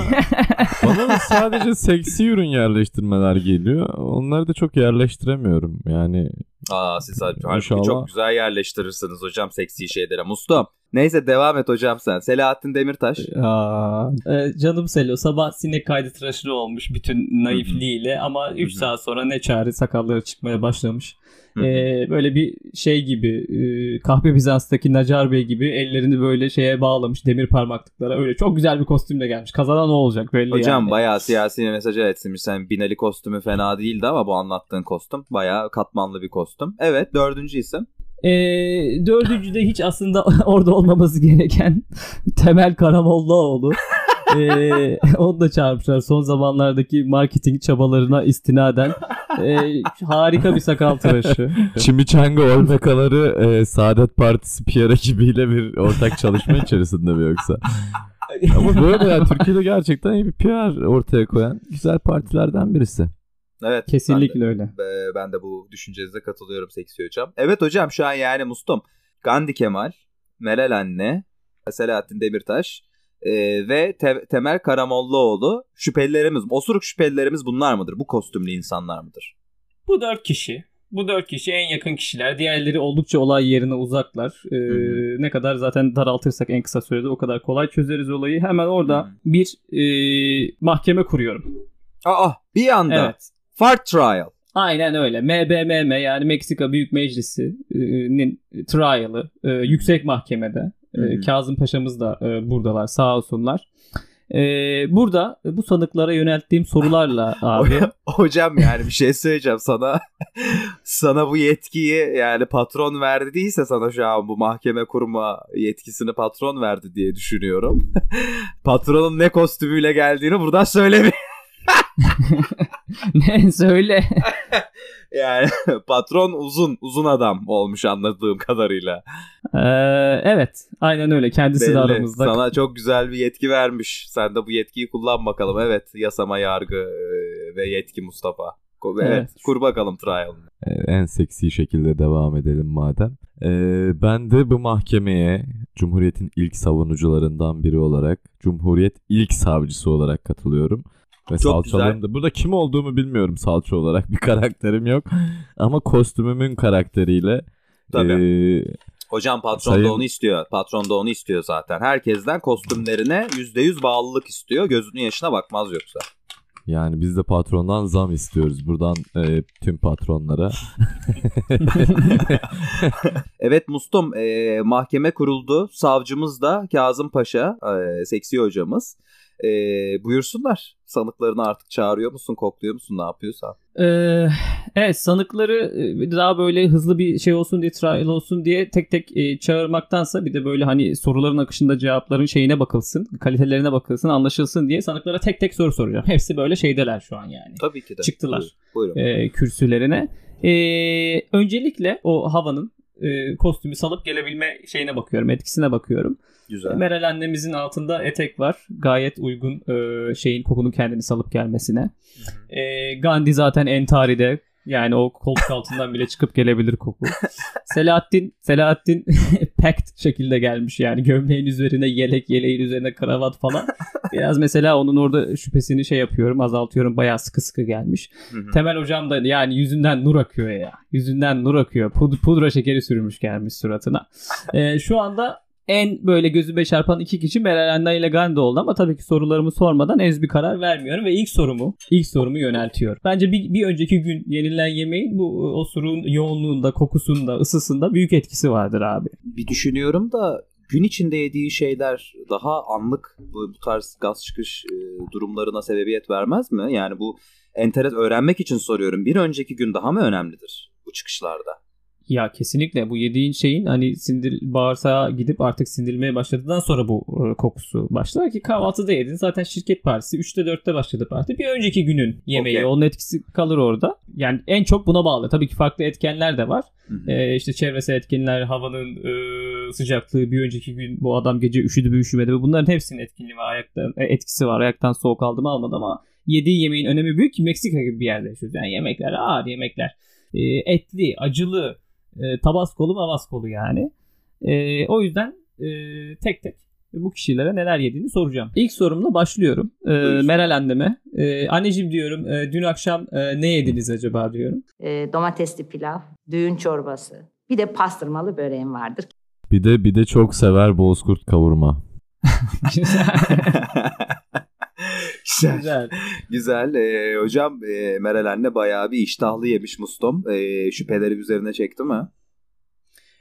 C: bana sadece seksi ürün yerleştirmeler geliyor. Onları da çok yerleştiremiyorum. Yani
A: Aa siz
C: İnşallah.
A: çok güzel yerleştirirsiniz hocam seksi şeylere. Mustum. Neyse devam et hocam sen. Selahattin Demirtaş.
B: Aa, e, canım Selo sabah sinek kaydı tıraşı olmuş bütün naifliğiyle ama 3
A: Hı hı.
B: saat sonra ne çare sakalları çıkmaya başlamış. E, böyle bir şey gibi e, kahve Bizans'taki Nacar Bey gibi ellerini böyle şeye bağlamış demir parmaklıklara öyle çok güzel bir kostümle gelmiş. Kazanan o olacak belli
A: Hocam
B: yani.
A: bayağı siyasi mesajı etsinmiş. Sen Binali kostümü fena değildi ama bu anlattığın kostüm bayağı katmanlı bir kostüm. Evet dördüncü isim.
B: E, dördüncü de hiç aslında orada olmaması gereken Temel Karamollaoğlu. e, onu da çağırmışlar son zamanlardaki marketing çabalarına istinaden. E, harika bir sakal tıraşı.
C: Chimichanga Olmekaları e, Saadet Partisi PR ekibiyle bir ortak çalışma içerisinde mi yoksa? Ama böyle ya Türkiye'de gerçekten iyi bir PR ortaya koyan güzel partilerden birisi.
A: Evet.
B: Kesinlikle öyle.
A: Ben de, ben de bu düşüncenize katılıyorum Seksi Hocam. Evet hocam şu an yani Mustum, Gandhi Kemal, Meral Anne, Selahattin Demirtaş e, ve Te- Temel Karamollaoğlu şüphelilerimiz, osuruk şüphelilerimiz bunlar mıdır? Bu kostümlü insanlar mıdır?
B: Bu dört kişi. Bu dört kişi en yakın kişiler. Diğerleri oldukça olay yerine uzaklar. Ee, ne kadar zaten daraltırsak en kısa sürede o kadar kolay çözeriz olayı. Hemen orada
A: Hı.
B: bir e, mahkeme kuruyorum.
A: Aa bir anda.
B: Evet.
A: Fart trial.
B: Aynen öyle. MBMM yani Meksika Büyük Meclisi'nin trial'ı e, yüksek mahkemede. E. Kazım Paşa'mız da e, buradalar sağ olsunlar. E, burada bu sanıklara yönelttiğim sorularla abi
A: Hocam yani bir şey söyleyeceğim sana. sana bu yetkiyi yani patron verdi değilse sana şu an bu mahkeme kurma yetkisini patron verdi diye düşünüyorum. Patronun ne kostümüyle geldiğini buradan söyleme.
B: ne söyle.
A: Yani patron uzun uzun adam olmuş anladığım kadarıyla.
B: Ee, evet aynen öyle kendisi de
A: Belli.
B: aramızda.
A: Sana çok güzel bir yetki vermiş. Sen de bu yetkiyi kullan bakalım. Evet yasama yargı e, ve yetki Mustafa. Evet,
B: Evet.
A: kur bakalım trial'ını.
C: En seksi şekilde devam edelim madem. Ee, ben de bu mahkemeye Cumhuriyet'in ilk savunucularından biri olarak, Cumhuriyet ilk savcısı olarak katılıyorum. Ve
A: Çok
C: salçalarım da burada kim olduğumu bilmiyorum salça olarak bir karakterim yok. Ama kostümümün karakteriyle
A: Tabii.
C: ee,
A: Hocam patron
C: Sayın-
A: da onu istiyor. Patron da onu istiyor zaten. Herkesten kostümlerine %100 bağlılık istiyor. Gözünün yaşına bakmaz yoksa.
C: yani biz de patrondan zam istiyoruz. Buradan ee, tüm patronlara.
A: Evet Mustum e, mahkeme kuruldu. Savcımız da Kazım Paşa, e, seksi hocamız. E, buyursunlar. Sanıklarını artık çağırıyor musun, kokluyor musun, ne yapıyorsan.
B: Ee, evet sanıkları daha böyle hızlı bir şey olsun diye trial olsun diye tek tek e, çağırmaktansa bir de böyle hani soruların akışında cevapların şeyine bakılsın, kalitelerine bakılsın, anlaşılsın diye sanıklara tek tek soru soracağım. Hepsi böyle şeydeler şu an yani.
A: Tabii ki de.
B: Çıktılar.
A: Buyurun.
B: e, kürsülerine. E, öncelikle o havanın e, kostümü salıp gelebilme şeyine bakıyorum, etkisine bakıyorum.
A: Güzel.
B: Meral annemizin altında etek var. Gayet uygun e, şeyin kokunun kendini salıp gelmesine. E, Gandhi zaten entaride. Yani o koltuk altından bile çıkıp gelebilir koku. Selahattin Selahattin packed şekilde gelmiş yani gömleğin üzerine yelek, yeleğin üzerine kravat falan. Biraz mesela onun orada şüphesini şey yapıyorum, azaltıyorum. Bayağı sıkı sıkı gelmiş.
A: Hı hı.
B: Temel hocam da yani yüzünden nur akıyor ya. Yüzünden nur akıyor. Pud- pudra şekeri sürmüş gelmiş suratına. Ee, şu anda en böyle gözüme çarpan iki kişi Meral ile Gandhi oldu ama tabii ki sorularımı sormadan henüz bir karar vermiyorum ve ilk sorumu ilk sorumu yöneltiyorum. Bence bir, bir önceki gün yenilen yemeğin bu osurun yoğunluğunda, kokusunda, ısısında büyük etkisi vardır abi.
A: Bir düşünüyorum da gün içinde yediği şeyler daha anlık bu, bu tarz gaz çıkış e, durumlarına sebebiyet vermez mi? Yani bu enteres öğrenmek için soruyorum. Bir önceki gün daha mı önemlidir bu çıkışlarda?
B: Ya kesinlikle bu yediğin şeyin hani sindir bağırsağa gidip artık sindirilmeye başladıktan sonra bu e, kokusu başlar ki kahvaltıda yedin. Zaten şirket partisi 3'te 4'te başladı parti. Bir önceki günün yemeği
A: Okey.
B: onun etkisi kalır orada. Yani en çok buna bağlı. Tabii ki farklı etkenler de var.
A: Hı hı.
B: e, işte çevresel etkenler havanın e, sıcaklığı bir önceki gün bu adam gece üşüdü mü üşümedi mi? Bunların hepsinin etkinliği var. Ayaktan, e, etkisi var. Ayaktan soğuk aldı mı almadı ama yediği yemeğin önemi büyük ki Meksika gibi bir yerde yaşıyoruz. Yani yemekler ağır yemekler. E, etli acılı e, tabaskolu mavaskolu yani. E, o yüzden e, tek tek bu kişilere neler yediğini soracağım. İlk sorumla başlıyorum. E. Meral anneme. E, anneciğim diyorum e, dün akşam e, ne yediniz acaba diyorum.
E: e, domatesli pilav, düğün çorbası. Bir de pastırmalı böreğim vardır.
C: Bir de bir de çok sever bozkurt kavurma.
B: Güzel.
A: Güzel.
B: Güzel.
A: Ee, hocam e, Meral anne bayağı bir iştahlı yemiş Mustom. Ee, şüpheleri üzerine çekti mi?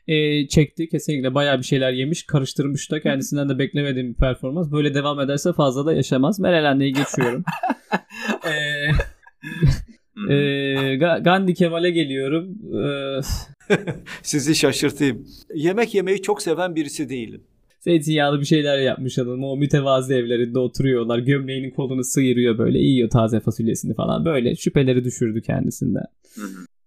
B: E, çekti kesinlikle bayağı bir şeyler yemiş karıştırmış da kendisinden de beklemediğim bir performans. Böyle devam ederse fazla da yaşamaz. Meral anneye geçiyorum. e,
A: Hı.
B: e, Ga- Gandhi Kemal'e geliyorum. E,
F: Sizi şaşırtayım. Yemek yemeyi çok seven birisi değilim.
B: Zeytinyağlı bir şeyler yapmış hanım. O mütevazi evlerinde oturuyorlar. Gömleğinin kolunu sıyırıyor böyle. Yiyor taze fasulyesini falan. Böyle şüpheleri düşürdü kendisinden.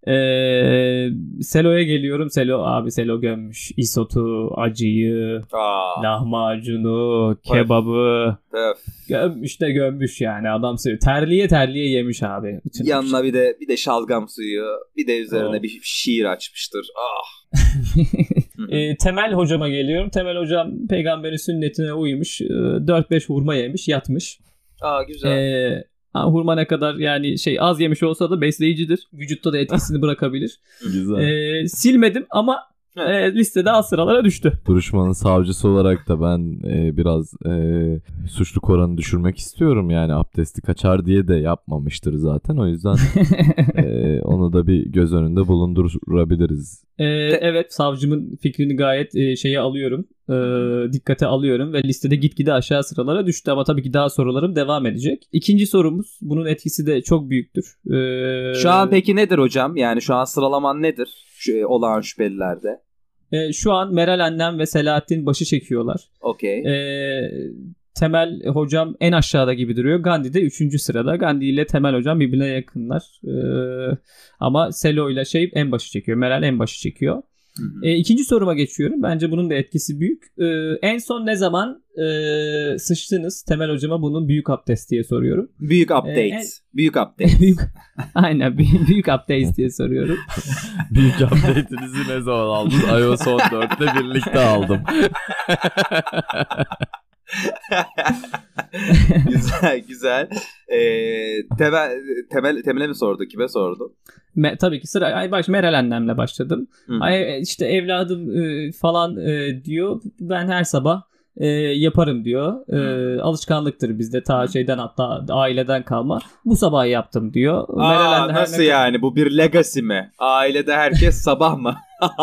B: Ee, Selo'ya geliyorum. Selo abi Selo gömmüş. İsotu, acıyı,
A: Aa,
B: lahmacunu, kebabı.
A: öf.
B: Gömmüş de gömmüş yani adam söylüyor. Terliye terliye yemiş abi. Bütün
A: Yanına bir de bir de şalgam suyu, bir de üzerine
B: Oh.
A: bir şiir açmıştır. Ah.
B: E, Temel hocama geliyorum. Temel hocam peygamberin sünnetine uymuş. e, 4-5 hurma yemiş yatmış.
A: Aa güzel.
B: E, hurma ne kadar yani şey az yemiş olsa da besleyicidir. Vücutta da etkisini bırakabilir.
C: Güzel.
B: E, silmedim ama. E, listede az sıralara düştü.
C: Duruşmanın savcısı olarak da ben e, biraz e, suçluk oranı düşürmek istiyorum. Yani abdesti kaçar diye de yapmamıştır zaten. O yüzden e, onu da bir göz önünde bulundurabiliriz.
B: E, evet savcımın fikrini gayet e, şeye alıyorum. E, dikkate alıyorum ve listede gitgide aşağı sıralara düştü ama tabii ki daha sorularım devam edecek. İkinci sorumuz bunun etkisi de çok büyüktür. E,
A: Şu an peki nedir hocam? Yani şu an sıralaman nedir? Şu, e, olağan şüphelilerde.
B: E, şu an Meral annem ve Selahattin başı çekiyorlar.
A: Okey.
B: E, Temel hocam en aşağıda gibi duruyor. Gandhi de 3. sırada. Gandhi ile Temel hocam birbirine yakınlar. E, ama Selo ile şey en başı çekiyor. Meral en başı çekiyor.
A: Hı hı.
B: E, ikinci soruma geçiyorum. Bence bunun da etkisi büyük. E, en son ne zaman e, sıçtınız? Temel hocama bunun büyük abdest diye soruyorum.
A: Büyük update.
B: en-
A: Büyük update.
B: büyük, aynen büyük, büyük abdest diye soruyorum.
C: Büyük update'inizi ne zaman aldınız? iOS 14'te birlikte aldım.
A: güzel güzel. Ee, temel, temel, temele mi sordu? Kime sordu?
B: Me, tabii ki sıra ay baş Meral annemle başladım.
A: Hı.
B: Ay işte evladım e, falan e, diyor. Ben her sabah e, yaparım diyor. E, alışkanlıktır bizde ta şeyden hatta aileden kalma. Bu sabah yaptım diyor.
A: Aa,
B: her
A: nasıl yani? Bu bir legacy mi? Ailede herkes sabah mı?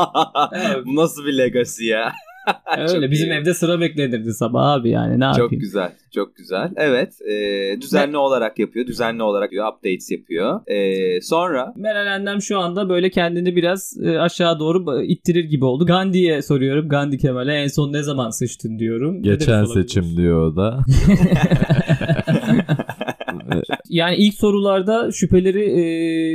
B: Evet.
A: Nasıl bir legacy ya?
B: Öyle
A: Çok
B: bizim
A: iyi.
B: evde sıra beklenirdi sabah abi yani ne
A: Çok
B: yapayım.
A: güzel. Çok güzel. Evet. e, düzenli olarak yapıyor. Düzenli olarak yapıyor. Updates yapıyor. E, sonra
B: Meral annem şu anda böyle kendini biraz e, aşağı doğru ittirir gibi oldu. Gandhi'ye soruyorum. Gandhi Kemal'e en son ne zaman sıçtın diyorum.
C: Geçen
B: olabilir?
C: seçim diyor o da.
B: Yani ilk sorularda şüpheleri e,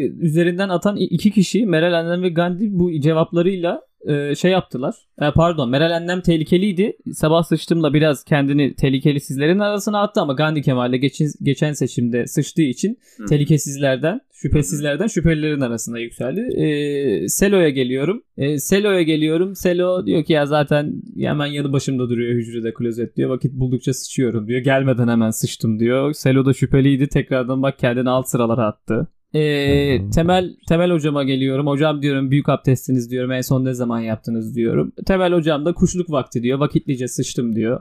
B: üzerinden atan iki kişi Meral Annem ve Gandhi bu cevaplarıyla e, şey yaptılar. E, pardon Meral Annem tehlikeliydi. Sabah sıçtımla biraz kendini tehlikeli sizlerin arasına attı ama Gandhi Kemal'le geçen, geçen seçimde sıçtığı için
A: Hı.
B: tehlikesizlerden, şüphesizlerden şüphelilerin arasına yükseldi. E, Selo'ya geliyorum. E, Selo'ya geliyorum. Selo diyor ki ya zaten hemen yanı başımda duruyor hücrede klozet diyor. Vakit buldukça sıçıyorum diyor. Gelmeden hemen sıçtım diyor. Selo da şüpheliydi. Tekrardan bak kendini alt sıralara attı. E, temel Temel hocama geliyorum. Hocam diyorum büyük abdestiniz diyorum. En son ne zaman yaptınız diyorum. Temel hocam da kuşluk vakti diyor. Vakitlice sıçtım diyor.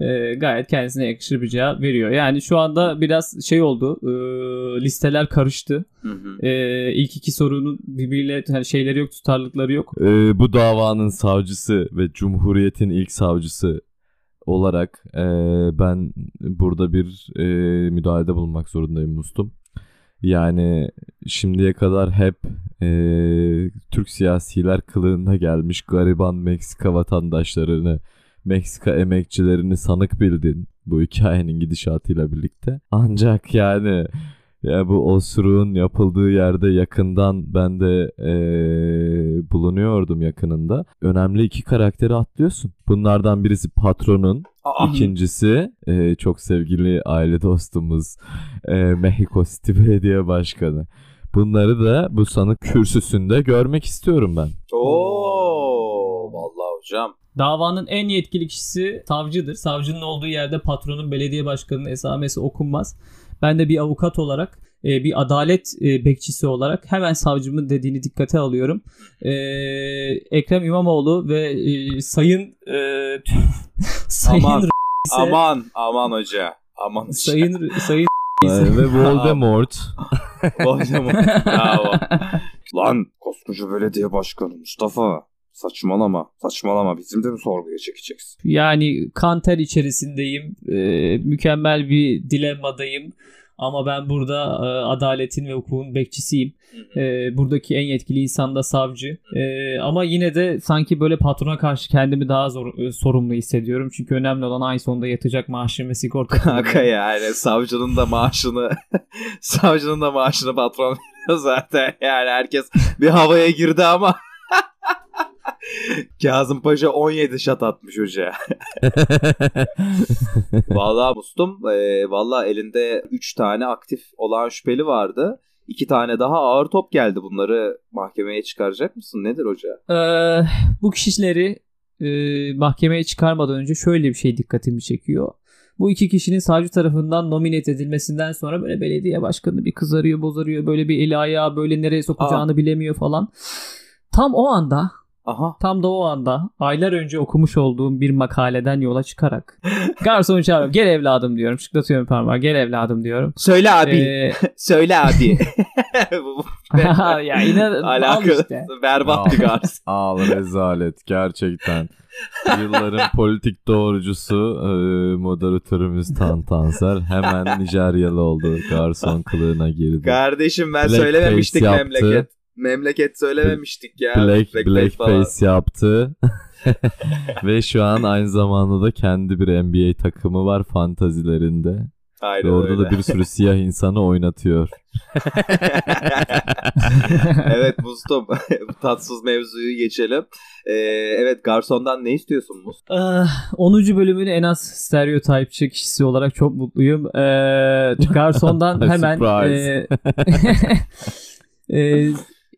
B: E, gayet kendisine yakışır bir cevap veriyor. Yani şu anda biraz şey oldu. e, listeler karıştı. E, ilk iki sorunun birbiriyle hani şeyleri yok, tutarlıkları yok.
C: Ee, bu davanın savcısı ve Cumhuriyet'in ilk savcısı olarak e, ben burada bir e, müdahalede bulunmak zorundayım Mustum. Yani şimdiye kadar hep e, Türk siyasiler kılığında gelmiş gariban Meksika vatandaşlarını, Meksika emekçilerini sanık bildin bu hikayenin gidişatıyla birlikte. Ancak yani ya bu osuruğun yapıldığı yerde yakından ben de eee, bulunuyordum yakınında. Önemli iki karakteri atlıyorsun. Bunlardan birisi patronun,
A: Aa,
C: ikincisi eee, çok sevgili aile dostumuz eee Mexico City Belediye Başkanı. Bunları da bu sanık kürsüsünde görmek istiyorum ben.
A: Oo, vallahi hocam.
B: Davanın en yetkili kişisi savcıdır. Savcının olduğu yerde patronun belediye başkanının esamesi okunmaz. Ben de bir avukat olarak e, bir adalet e, bekçisi olarak hemen savcımın dediğini dikkate alıyorum. E, Ekrem İmamoğlu ve e, Sayın e, Sayın
A: Aman,
B: ise-
A: Aman aman hoca. Aman hoca.
B: Sayın Sayın
C: ve Voldemort
A: Voldemort. Bravo. Lan koskoca belediye başkanı Mustafa. Saçmalama. Saçmalama. Bizim de mi sorguya çekeceksin?
B: Yani kanter içerisindeyim. Ee, mükemmel bir dilemmadayım. Ama ben burada e, adaletin ve hukukun bekçisiyim. Ee, buradaki en yetkili insan da savcı. Ee, ama yine de sanki böyle patrona karşı kendimi daha zor, e, sorumlu hissediyorum. Çünkü önemli olan ay sonunda yatacak maaşım ve sigorta.
A: Kanka yani savcının da maaşını savcının da maaşını patron zaten. Yani herkes bir havaya girdi ama. Kazım Paşa 17 şat atmış hoca. Vallahi Mustum, e, vallahi elinde 3 tane aktif olan şüpheli vardı. 2 tane daha ağır top geldi. Bunları mahkemeye çıkaracak mısın? Nedir hoca?
B: Ee, bu kişileri e, mahkemeye çıkarmadan önce şöyle bir şey dikkatimi çekiyor. Bu iki kişinin savcı tarafından nomine edilmesinden sonra böyle belediye başkanı bir kızarıyor bozarıyor böyle bir eli ayağı böyle nereye sokacağını bilemiyor falan. Tam o anda
A: Aha.
B: tam da o anda aylar önce okumuş olduğum bir makaleden yola çıkarak garsonu çağırıyorum gel evladım diyorum şıklatıyorum parmağı gel evladım diyorum.
A: Söyle abi.
B: Ee,
A: Söyle abi.
B: Ya al
A: Alakalı.
B: işte.
A: Berbat bir garson.
C: Al rezalet gerçekten. Yılların politik doğrucusu e, moderatörümüz Tan Tansel hemen Nijeryalı oldu. Garson kılığına girdi.
A: Kardeşim ben
C: Black
A: söylememiştik memleket. Memleket söylememiştik ya.
C: Black,
A: Black
C: black
A: falan.
C: face yaptı. Ve şu an aynı zamanda da kendi bir NBA takımı var fantazilerinde.
A: Aynen
C: Ve orada
A: öyle.
C: da bir sürü siyah insanı oynatıyor.
A: evet Mustum. Bu tatsız mevzuyu geçelim. Ee, evet garsondan ne istiyorsun Must?
B: Ah, 10. bölümün en az stereotipçi kişisi olarak çok mutluyum. Ee, garsondan hemen e, e,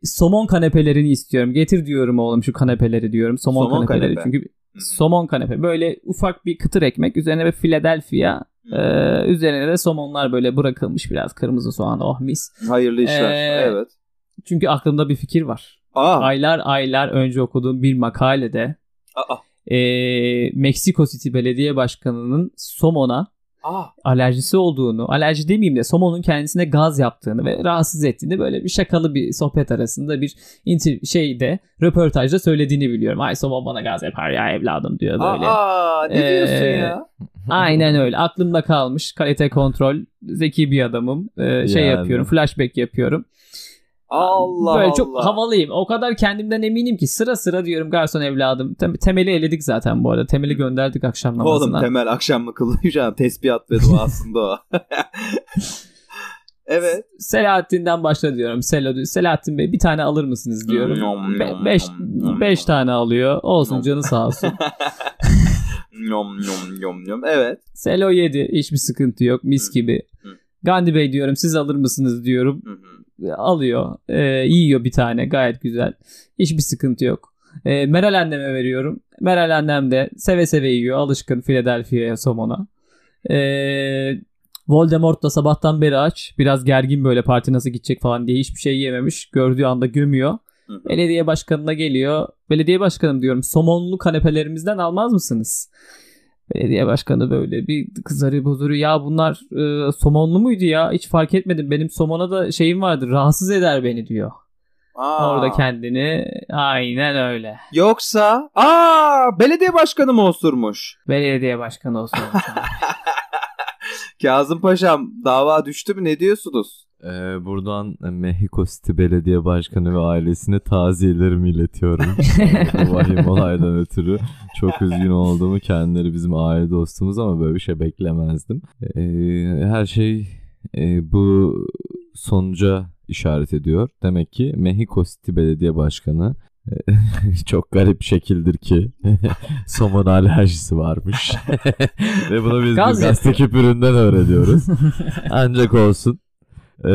B: somon kanepelerini istiyorum. Getir diyorum oğlum şu kanepeleri diyorum. Somon,
A: Somon
B: kanepeleri.
A: kanepe.
B: Çünkü somon kanepe. Böyle ufak bir kıtır ekmek. Üzerine bir Philadelphia. e, üzerine de somonlar böyle bırakılmış biraz kırmızı soğan. Oh mis.
A: Hayırlı işler.
B: Ee,
A: evet.
B: Çünkü aklımda bir fikir var.
A: Aa,
B: Aylar aylar önce okuduğum bir makalede
A: aa,
B: e, Meksiko City Belediye Başkanı'nın somona
A: aa.
B: alerjisi olduğunu, alerji demeyeyim de somonun kendisine gaz yaptığını ve rahatsız ettiğini böyle bir şakalı bir sohbet arasında bir inter- şeyde röportajda söylediğini biliyorum. Ay somon bana gaz yapar ya evladım diyor böyle.
A: Aa, ne
B: Ee,
A: diyorsun ya?
B: Aynen öyle. Aklımda kalmış. Kalite kontrol. Zeki bir adamım. Ee, şey
C: Yani.
B: yapıyorum. Flashback yapıyorum.
A: Allah
B: Böyle
A: Allah.
B: çok havalıyım. O kadar kendimden eminim ki sıra sıra diyorum garson evladım. Tem- temeli eledik zaten bu arada. Temeli gönderdik akşam namazına.
A: Oğlum temel akşam mı kılıyor? Tesbihat ve duasında o. evet.
B: Selahattin'den başla diyorum. Selo, Selahattin Bey bir tane alır mısınız diyorum.
A: Nom,
B: Be-
A: nom,
B: beş,
A: nom,
B: beş
A: nom.
B: tane alıyor. Olsun
A: Nom.
B: canı sağ olsun.
A: Yom yom yom yom. Evet.
B: Selo yedi. Hiçbir sıkıntı yok. Mis gibi. Gandhi Bey diyorum siz alır mısınız diyorum.
A: Hı.
B: Alıyor. Ee, yiyor bir tane gayet güzel. Hiçbir sıkıntı yok. Ee, Meral anneme veriyorum. Meral annem de seve seve yiyor. Alışkın Philadelphia'ya somona. Ee, Voldemort da sabahtan beri aç. Biraz gergin böyle parti nasıl gidecek falan diye hiçbir şey yememiş. Gördüğü anda gömüyor. Belediye başkanına geliyor. Belediye başkanım diyorum somonlu kanepelerimizden almaz mısınız? Belediye başkanı böyle bir kızarıyor bozuruyor. Ya bunlar e, somonlu muydu ya? Hiç fark etmedim. Benim somona da şeyim vardır. Rahatsız eder beni diyor.
A: Aa.
B: Orada kendini aynen öyle.
A: Yoksa aa belediye başkanı mı osurmuş?
B: Belediye başkanı olsun.
A: Kazım Paşam dava düştü mü ne diyorsunuz?
C: Ee, buradan Mexico City Belediye Başkanı ve ailesine taziyelerimi iletiyorum. Vahim olaydan ötürü çok üzgün olduğumu kendileri bizim aile dostumuz ama böyle bir şey beklemezdim. Ee, her şey e, bu sonuca işaret ediyor. Demek ki Mexico City Belediye Başkanı e, çok garip şekildir ki somon alerjisi varmış. Ve bunu biz
B: Gaz
C: bir gazete küpüründen öğreniyoruz. Ancak olsun. Ee,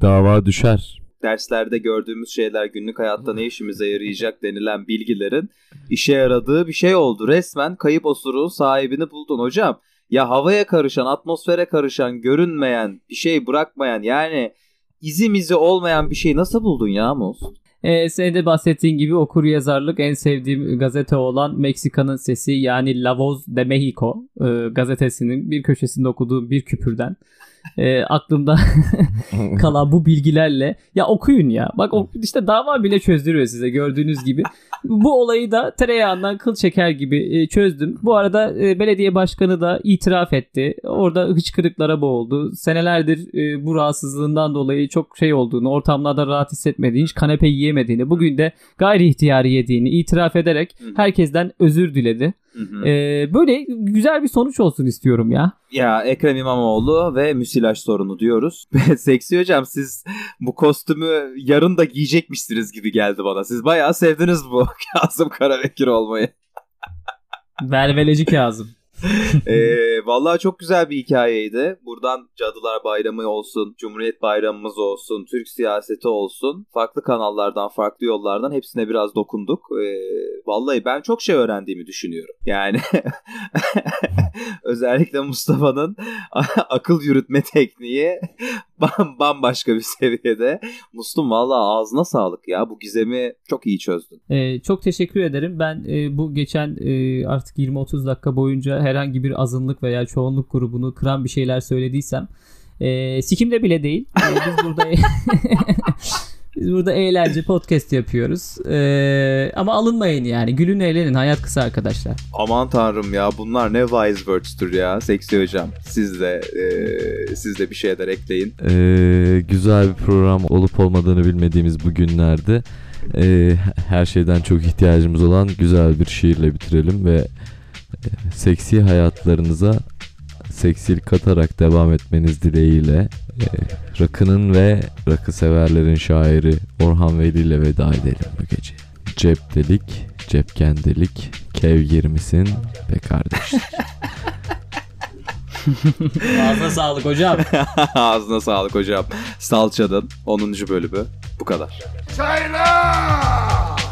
C: dava düşer.
A: Derslerde gördüğümüz şeyler günlük hayatta ne işimize yarayacak denilen bilgilerin işe yaradığı bir şey oldu. Resmen kayıp osuruğun sahibini buldun hocam. Ya havaya karışan, atmosfere karışan, görünmeyen, bir şey bırakmayan yani izi mizi olmayan bir şey nasıl buldun ya Muz?
B: Ee, senin de bahsettiğin gibi okur yazarlık en sevdiğim gazete olan Meksika'nın Sesi yani La Voz de Mexico e, gazetesinin bir köşesinde okuduğum bir küpürden e, aklımda kalan bu bilgilerle ya okuyun ya. Bak işte dava bile çözdürüyor size gördüğünüz gibi. Bu olayı da tereyağından kıl çeker gibi e, çözdüm. Bu arada e, belediye başkanı da itiraf etti. Orada hıçkırıklara boğuldu. Senelerdir e, bu rahatsızlığından dolayı çok şey olduğunu, ortamlarda rahat hissetmediğini, hiç kanepe yiyemediğini, bugün de gayri ihtiyari yediğini itiraf ederek herkesten özür diledi.
A: Hı hı.
B: Ee, böyle güzel bir sonuç olsun istiyorum ya.
A: Ya Ekrem İmamoğlu ve müsilaj sorunu diyoruz. Seksi hocam siz bu kostümü yarın da giyecekmişsiniz gibi geldi bana. Siz bayağı sevdiniz bu Kasım Karabekir olmayı.
B: Velveleci Kazım.
A: ee, vallahi çok güzel bir hikayeydi. Buradan Cadılar Bayramı olsun, Cumhuriyet Bayramımız olsun, Türk siyaseti olsun. Farklı kanallardan, farklı yollardan hepsine biraz dokunduk. Ee, vallahi ben çok şey öğrendiğimi düşünüyorum. Yani özellikle Mustafa'nın akıl yürütme tekniği bambaşka bir seviyede. Mustum vallahi ağzına sağlık ya. Bu gizemi çok iyi çözdün.
B: Ee, çok teşekkür ederim. Ben e, bu geçen e, artık 20-30 dakika boyunca herhangi bir azınlık veya çoğunluk grubunu kıran bir şeyler söylediysem e, sikimde bile değil. E, biz burada biz burada eğlence podcast yapıyoruz. E, ama alınmayın yani. Gülün eğlenin. Hayat kısa arkadaşlar.
A: Aman tanrım ya bunlar ne wise words'tur ya seksi hocam. Siz de e, siz de bir şeyler ekleyin.
C: Ee, güzel bir program olup olmadığını bilmediğimiz bu günlerde e, her şeyden çok ihtiyacımız olan güzel bir şiirle bitirelim ve e, seksi hayatlarınıza seksilik katarak devam etmeniz dileğiyle rakının ve rakı severlerin şairi Orhan Veli ile veda edelim bu gece. Cep delik, cepken delik, kevgir misin be kardeş.
B: Ağzına sağlık hocam.
A: Ağzına sağlık hocam. Salçadan 10. bölümü bu kadar.
D: Çaylar!